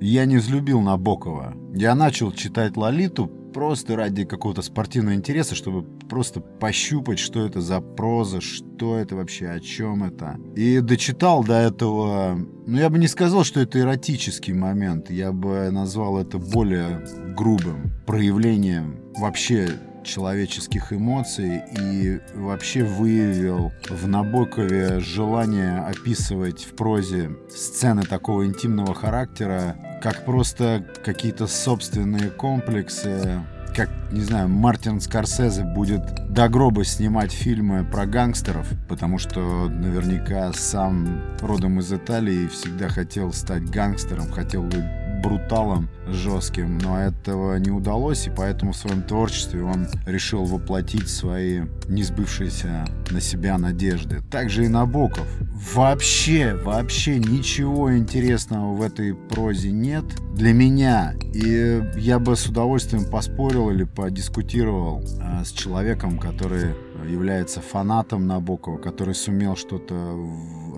я не взлюбил Набокова. Я начал читать «Лолиту» просто ради какого-то спортивного интереса, чтобы просто пощупать, что это за проза, что это вообще, о чем это. И дочитал до этого... Ну, я бы не сказал, что это эротический момент. Я бы назвал это более грубым проявлением вообще человеческих эмоций и вообще выявил в Набокове желание описывать в прозе сцены такого интимного характера, как просто какие-то собственные комплексы, как, не знаю, Мартин Скорсезе будет до гроба снимать фильмы про гангстеров, потому что наверняка сам родом из Италии всегда хотел стать гангстером, хотел быть бруталом жестким, но этого не удалось, и поэтому в своем творчестве он решил воплотить свои несбывшиеся на себя надежды. Также и Набоков. Вообще, вообще ничего интересного в этой прозе нет для меня. И я бы с удовольствием поспорил или подискутировал а, с человеком, который является фанатом Набокова, который сумел что-то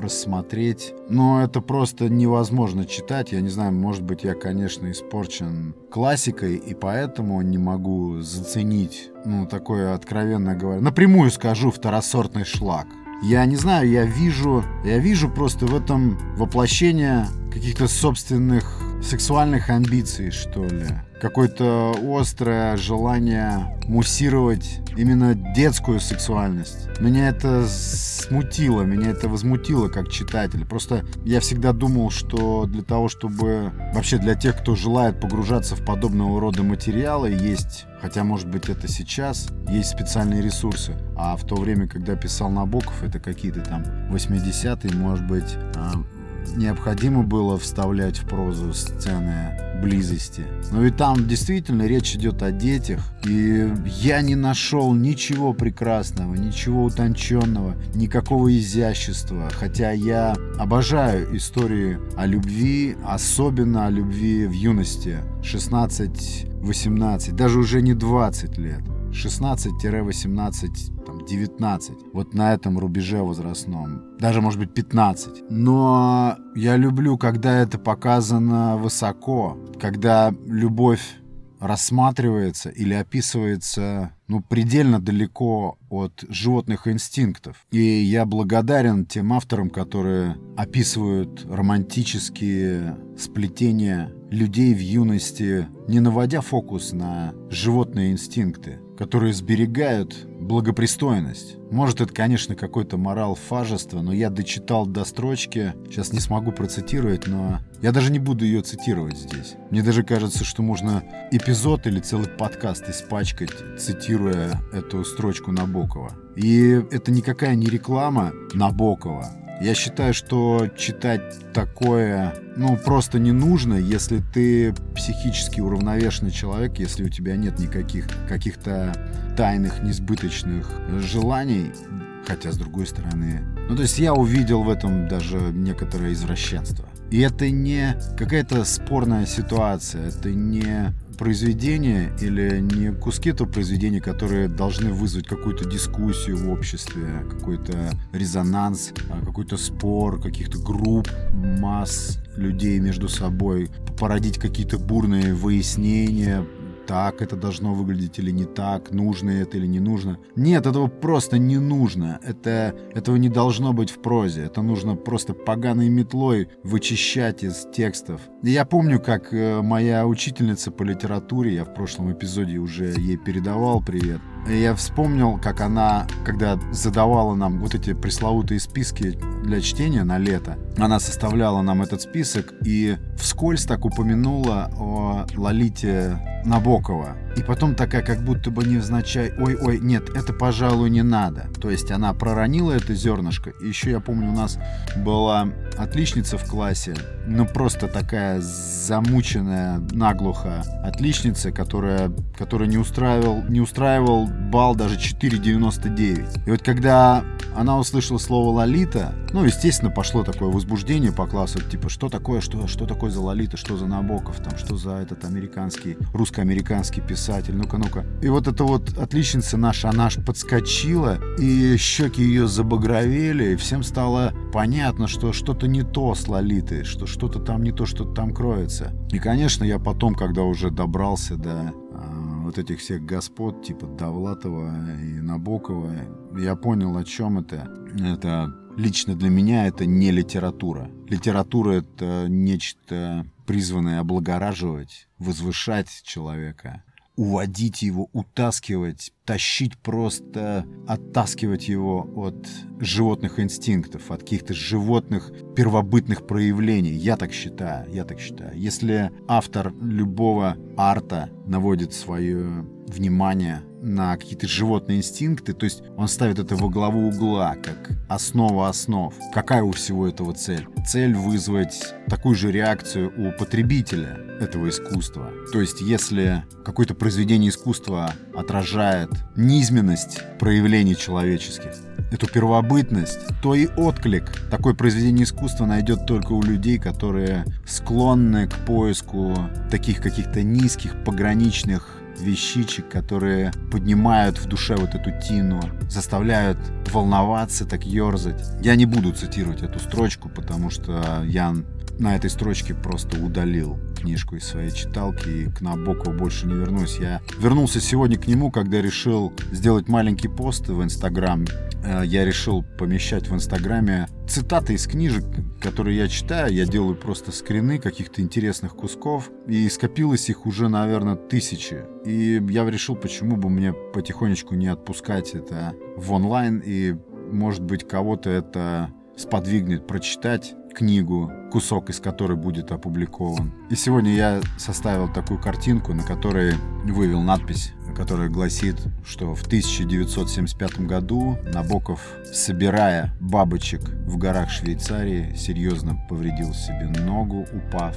рассмотреть. Но это просто невозможно читать. Я не знаю, может быть, я, конечно, испорчен классикой, и поэтому не могу заценить, ну, такое откровенно говоря. Напрямую скажу, второсортный шлак. Я не знаю, я вижу, я вижу просто в этом воплощение каких-то собственных сексуальных амбиций, что ли. Какое-то острое желание муссировать именно детскую сексуальность. Меня это смутило, меня это возмутило как читатель. Просто я всегда думал, что для того, чтобы вообще для тех, кто желает погружаться в подобного рода материалы, есть Хотя, может быть, это сейчас есть специальные ресурсы. А в то время, когда писал Набоков, это какие-то там 80-е, может быть, а, необходимо было вставлять в прозу сцены близости. Но и там действительно речь идет о детях, и я не нашел ничего прекрасного, ничего утонченного, никакого изящества, хотя я обожаю истории о любви, особенно о любви в юности, 16-18, даже уже не 20 лет. 16-18 19. Вот на этом рубеже возрастном. Даже, может быть, 15. Но я люблю, когда это показано высоко. Когда любовь рассматривается или описывается ну, предельно далеко от животных инстинктов. И я благодарен тем авторам, которые описывают романтические сплетения людей в юности, не наводя фокус на животные инстинкты, которые сберегают благопристойность. Может, это, конечно, какой-то морал фажества, но я дочитал до строчки, сейчас не смогу процитировать, но я даже не буду ее цитировать здесь. Мне даже кажется, что можно эпизод или целый подкаст испачкать, цитируя эту строчку Набокова. И это никакая не реклама Набокова, я считаю, что читать такое, ну, просто не нужно, если ты психически уравновешенный человек, если у тебя нет никаких каких-то тайных, несбыточных желаний, хотя, с другой стороны... Ну, то есть я увидел в этом даже некоторое извращенство. И это не какая-то спорная ситуация, это не произведения или не куски этого произведения, которые должны вызвать какую-то дискуссию в обществе, какой-то резонанс, а, какой-то спор каких-то групп, масс людей между собой, породить какие-то бурные выяснения, так это должно выглядеть или не так, нужно это или не нужно. Нет, этого просто не нужно. Это, этого не должно быть в прозе. Это нужно просто поганой метлой вычищать из текстов. Я помню, как э, моя учительница по литературе, я в прошлом эпизоде уже ей передавал привет, я вспомнил, как она, когда задавала нам вот эти пресловутые списки для чтения на лето, она составляла нам этот список и вскользь так упомянула о Лолите Набокова. И потом такая, как будто бы невзначай, ой-ой, нет, это, пожалуй, не надо. То есть она проронила это зернышко. И еще я помню, у нас была отличница в классе, ну просто такая замученная наглухо отличница, которая, которая не устраивал, не устраивал балл даже 4,99. И вот когда она услышала слово «Лолита», ну, естественно, пошло такое возбуждение по классу, типа, что такое, что, что такое за Лолита, что за Набоков, там, что за этот американский, русско-американский писатель, ну-ка, ну-ка. И вот эта вот отличница наша, она аж подскочила, и щеки ее забагровели, и всем стало понятно, что что-то не то с Лолитой, что что-то там не то, что-то там кроется. И, конечно, я потом, когда уже добрался до вот этих всех господ, типа Довлатова и Набокова, я понял, о чем это. Это лично для меня это не литература. Литература — это нечто призванное облагораживать, возвышать человека, уводить его, утаскивать, тащить просто, оттаскивать его от животных инстинктов, от каких-то животных первобытных проявлений. Я так считаю, я так считаю. Если автор любого арта наводит свое внимание на какие-то животные инстинкты, то есть он ставит это во главу угла, как основа основ. Какая у всего этого цель? Цель вызвать такую же реакцию у потребителя этого искусства. То есть если какое-то произведение искусства отражает низменность проявлений человеческих, эту первобытность, то и отклик такое произведение искусства найдет только у людей, которые склонны к поиску таких каких-то низких, пограничных вещичек, которые поднимают в душе вот эту тину, заставляют волноваться, так ерзать. Я не буду цитировать эту строчку, потому что я на этой строчке просто удалил книжку из своей читалки и к Набокову больше не вернусь. Я вернулся сегодня к нему, когда решил сделать маленький пост в Инстаграм. Э, я решил помещать в Инстаграме цитаты из книжек, которые я читаю. Я делаю просто скрины каких-то интересных кусков. И скопилось их уже, наверное, тысячи. И я решил, почему бы мне потихонечку не отпускать это в онлайн. И, может быть, кого-то это сподвигнет прочитать книгу, кусок из которой будет опубликован. И сегодня я составил такую картинку, на которой вывел надпись, которая гласит, что в 1975 году Набоков, собирая бабочек в горах Швейцарии, серьезно повредил себе ногу, упав,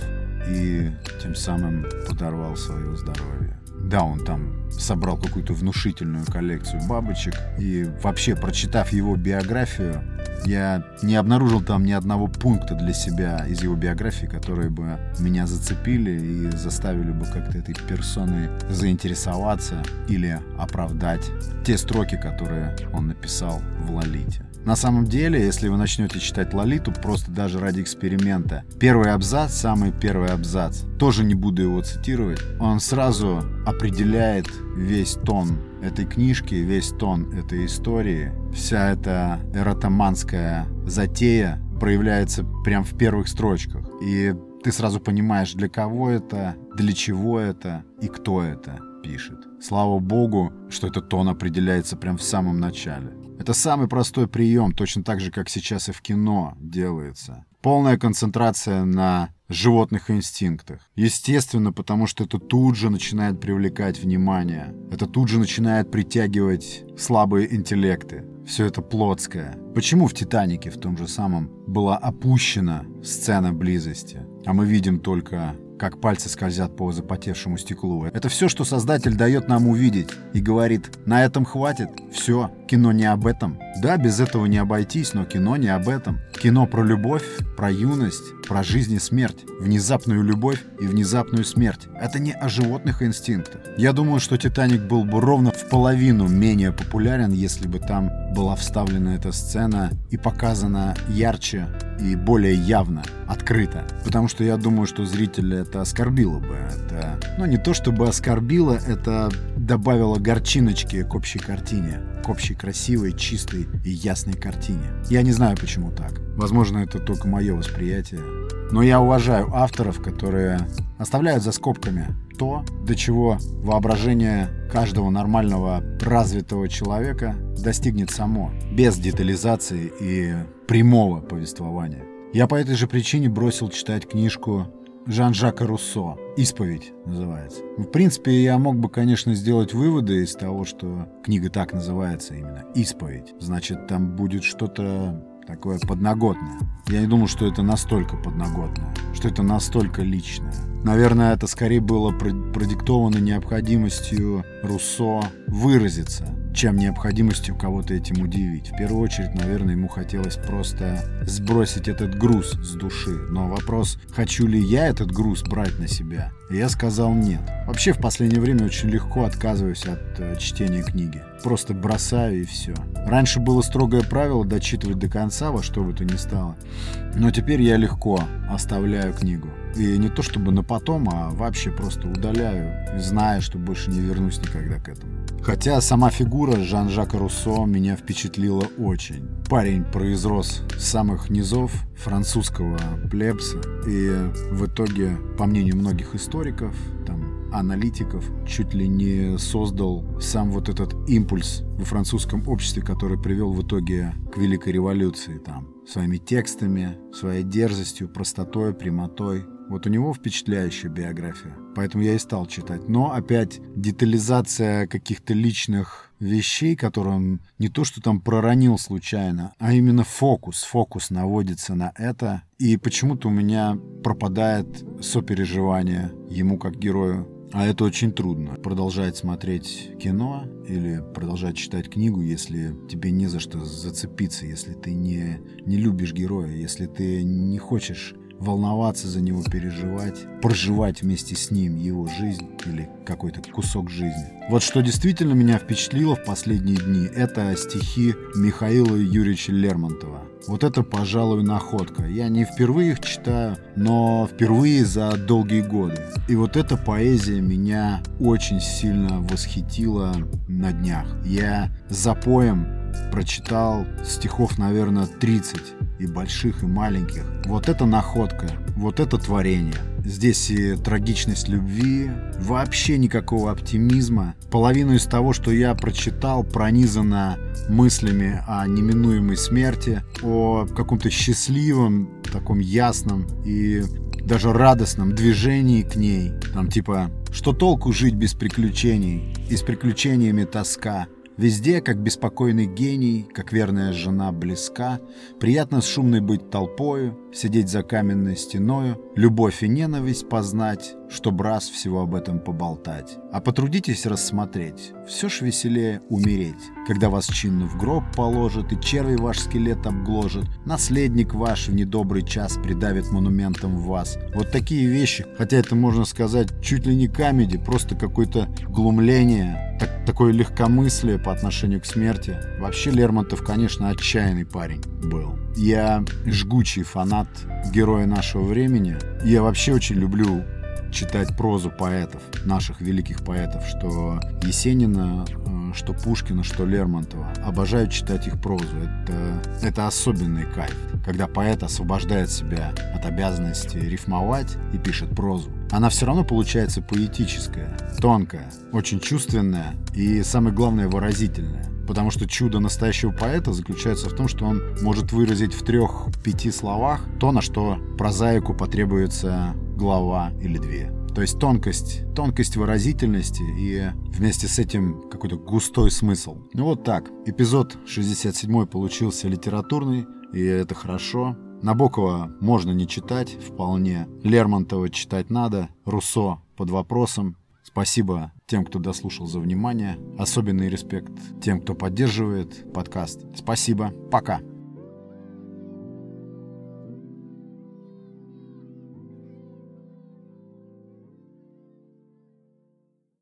и тем самым подорвал свое здоровье. Да, он там собрал какую-то внушительную коллекцию бабочек. И вообще, прочитав его биографию, я не обнаружил там ни одного пункта для себя из его биографии, которые бы меня зацепили и заставили бы как-то этой персоной заинтересоваться или оправдать те строки, которые он написал в «Лолите». На самом деле, если вы начнете читать Лолиту, просто даже ради эксперимента, первый абзац, самый первый абзац, тоже не буду его цитировать, он сразу определяет весь тон этой книжки, весь тон этой истории. Вся эта эротоманская затея проявляется прямо в первых строчках. И ты сразу понимаешь, для кого это, для чего это и кто это пишет. Слава богу, что этот тон определяется прямо в самом начале. Это самый простой прием, точно так же, как сейчас и в кино делается. Полная концентрация на животных инстинктах. Естественно, потому что это тут же начинает привлекать внимание. Это тут же начинает притягивать слабые интеллекты. Все это плотское. Почему в «Титанике» в том же самом была опущена сцена близости, а мы видим только как пальцы скользят по запотевшему стеклу. Это все, что создатель дает нам увидеть и говорит, на этом хватит, все, кино не об этом. Да, без этого не обойтись, но кино не об этом. Кино про любовь, про юность, про жизнь и смерть. Внезапную любовь и внезапную смерть. Это не о животных инстинктах. Я думаю, что «Титаник» был бы ровно в половину менее популярен, если бы там была вставлена эта сцена и показана ярче и более явно, открыто. Потому что я думаю, что зрителя это оскорбило бы. Это, ну, не то чтобы оскорбило, это добавило горчиночки к общей картине. К общей красивой, чистой и ясной картине. Я не знаю, почему так. Возможно, это только мое восприятие. Но я уважаю авторов, которые оставляют за скобками то, до чего воображение каждого нормального развитого человека достигнет само, без детализации и прямого повествования. Я по этой же причине бросил читать книжку Жан-Жака Руссо. «Исповедь» называется. В принципе, я мог бы, конечно, сделать выводы из того, что книга так называется именно «Исповедь». Значит, там будет что-то такое подноготное. Я не думал, что это настолько подноготное, что это настолько личное. Наверное, это скорее было продиктовано необходимостью Руссо выразиться, чем необходимостью кого-то этим удивить. В первую очередь, наверное, ему хотелось просто сбросить этот груз с души. Но вопрос, хочу ли я этот груз брать на себя? я сказал нет. Вообще, в последнее время очень легко отказываюсь от э, чтения книги. Просто бросаю и все. Раньше было строгое правило дочитывать до конца, во что бы то ни стало. Но теперь я легко оставляю книгу. И не то чтобы на потом, а вообще просто удаляю, зная, что больше не вернусь никогда к этому. Хотя сама фигура Жан-Жака Руссо меня впечатлила очень. Парень произрос с самых низов французского плебса и в итоге, по мнению многих историков, там, аналитиков, чуть ли не создал сам вот этот импульс во французском обществе, который привел в итоге к Великой революции там, своими текстами, своей дерзостью, простотой, прямотой. Вот у него впечатляющая биография, поэтому я и стал читать. Но опять детализация каких-то личных вещей, которые он не то что там проронил случайно, а именно фокус, фокус наводится на это. И почему-то у меня пропадает сопереживание ему как герою. А это очень трудно. Продолжать смотреть кино или продолжать читать книгу, если тебе не за что зацепиться, если ты не, не любишь героя, если ты не хочешь волноваться за него, переживать, проживать вместе с ним его жизнь или какой-то кусок жизни. Вот что действительно меня впечатлило в последние дни, это стихи Михаила Юрьевича Лермонтова. Вот это, пожалуй, находка. Я не впервые их читаю, но впервые за долгие годы. И вот эта поэзия меня очень сильно восхитила на днях. Я за поем прочитал стихов, наверное, 30 и больших, и маленьких. Вот это находка, вот это творение. Здесь и трагичность любви, вообще никакого оптимизма. Половину из того, что я прочитал, пронизано мыслями о неминуемой смерти, о каком-то счастливом, таком ясном и даже радостном движении к ней. Там типа, что толку жить без приключений, и с приключениями тоска. Везде, как беспокойный гений, как верная жена близка, приятно с шумной быть толпою, сидеть за каменной стеною, любовь и ненависть познать, чтоб раз всего об этом поболтать. А потрудитесь рассмотреть, все ж веселее умереть, когда вас чинно в гроб положат и червей ваш скелет обгложит, наследник ваш в недобрый час придавит монументом в вас. Вот такие вещи, хотя это можно сказать чуть ли не камеди, просто какое-то глумление, так, такое легкомыслие по отношению к смерти. Вообще Лермонтов, конечно, отчаянный парень был. Я жгучий фанат героя нашего времени. Я вообще очень люблю читать прозу поэтов, наших великих поэтов, что Есенина, э, что Пушкина, что Лермонтова. Обожаю читать их прозу. Это, это особенный кайф, когда поэт освобождает себя от обязанности рифмовать и пишет прозу. Она все равно получается поэтическая, тонкая, очень чувственная и, самое главное, выразительная. Потому что чудо настоящего поэта заключается в том, что он может выразить в трех-пяти словах то, на что прозаику потребуется глава или две. То есть тонкость, тонкость выразительности и вместе с этим какой-то густой смысл. Ну вот так. Эпизод 67 получился литературный, и это хорошо. Набокова можно не читать вполне. Лермонтова читать надо. Руссо под вопросом. Спасибо тем, кто дослушал за внимание. Особенный респект тем, кто поддерживает подкаст. Спасибо. Пока.